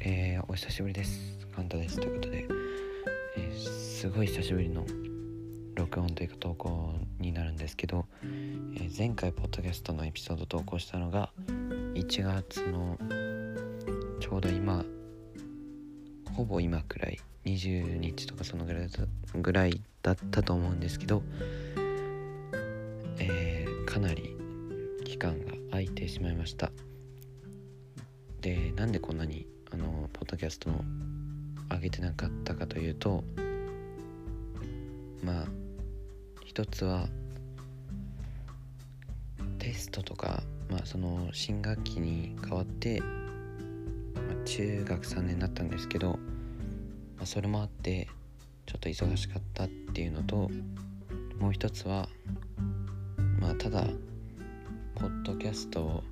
えー、お久しぶりです。カンタです。ということで、えー、すごい久しぶりの録音というか投稿になるんですけど、えー、前回ポッドキャストのエピソード投稿したのが1月のちょうど今ほぼ今くらい20日とかそのぐらいだぐらいだったと思うんですけど、えー、かなり期間が空いてしまいました。でなんでこんなにあのポッドキャストの上げてなかったかというとまあ一つはテストとか、まあ、その新学期に変わって、まあ、中学3年になったんですけど、まあ、それもあってちょっと忙しかったっていうのともう一つはまあただポッドキャストを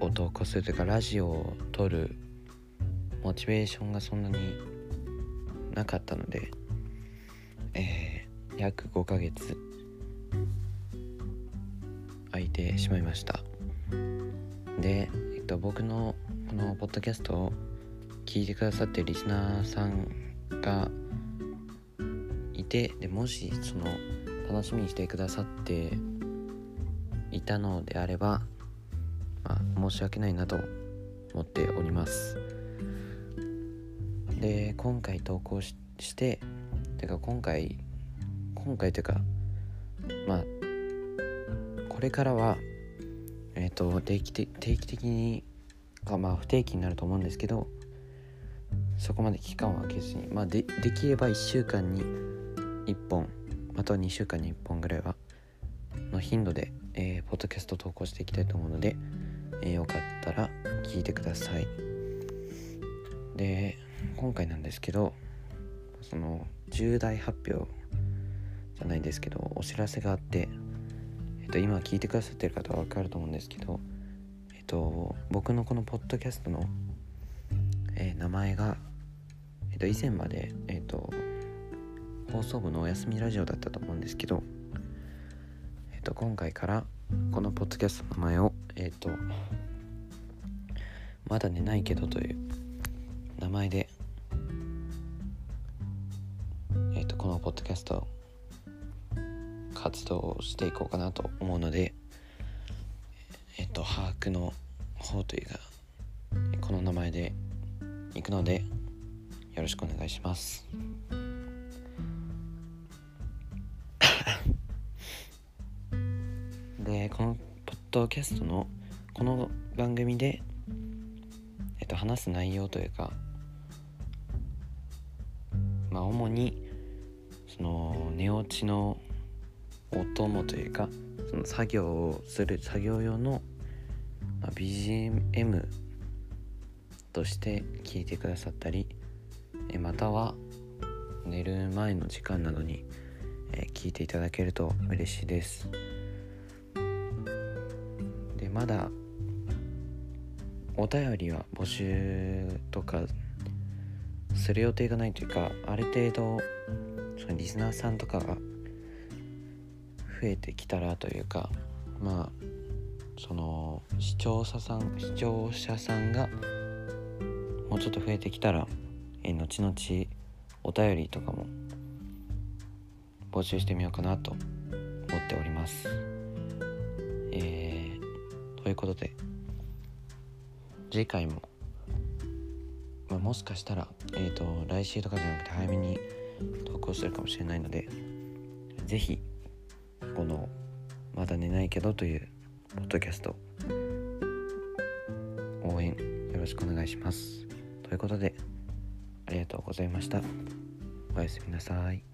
を投稿するというかラジオを撮るモチベーションがそんなになかったので、えー、約5ヶ月空いてしまいました。で、えっと、僕のこのポッドキャストを聞いてくださってるリスナーさんがいてでもしその楽しみにしてくださっていたのであれば、あ、申し訳ないなと思っております。で今回投稿しててか今回今回というかまあこれからはえっ、ー、と定期定期的にかまあ不定期になると思うんですけどそこまで期間を空けずにまあでできれば1週間に1本または2週間に1本ぐらいはの頻度で、えー、ポッドキャスト投稿していきたいと思うので、えー、よかったら聞いてください。で今回なんですけどその重大発表じゃないんですけどお知らせがあって、えっと、今聞いてくださってる方は分かると思うんですけど、えっと、僕のこのポッドキャストの、えー、名前が、えっと、以前まで、えっと、放送部のお休みラジオだったと思うんですけど、っと、今回からこのポッドキャストの名前を、えっと、まだ寝ないけどという名前でえっとこのポッドキャスト活動をしていこうかなと思うのでえっと把握の方というかこの名前で行くのでよろしくお願いします。ドキャストのこの番組でえっと話す内容というかまあ主にその寝落ちのお供というかその作業をする作業用の、BGM として聞いてくださったりえまたは寝る前の時間などに、え聞いていただけると嬉しいです。まだお便りは募集とかする予定がないというかある程度そのリスナーさんとかが増えてきたらというかまあその視聴者さん視聴者さんがもうちょっと増えてきたらえ後々お便りとかも募集してみようかなと思っております。えー、ということで次回も、まあ、もしかしたら、えーと来週とかじゃなくて早めに投稿するかもしれないので是非この「まだ寝ないけど」というポッドキャスト応援よろしくお願いします。ということでありがとうございました。おやすみなさい。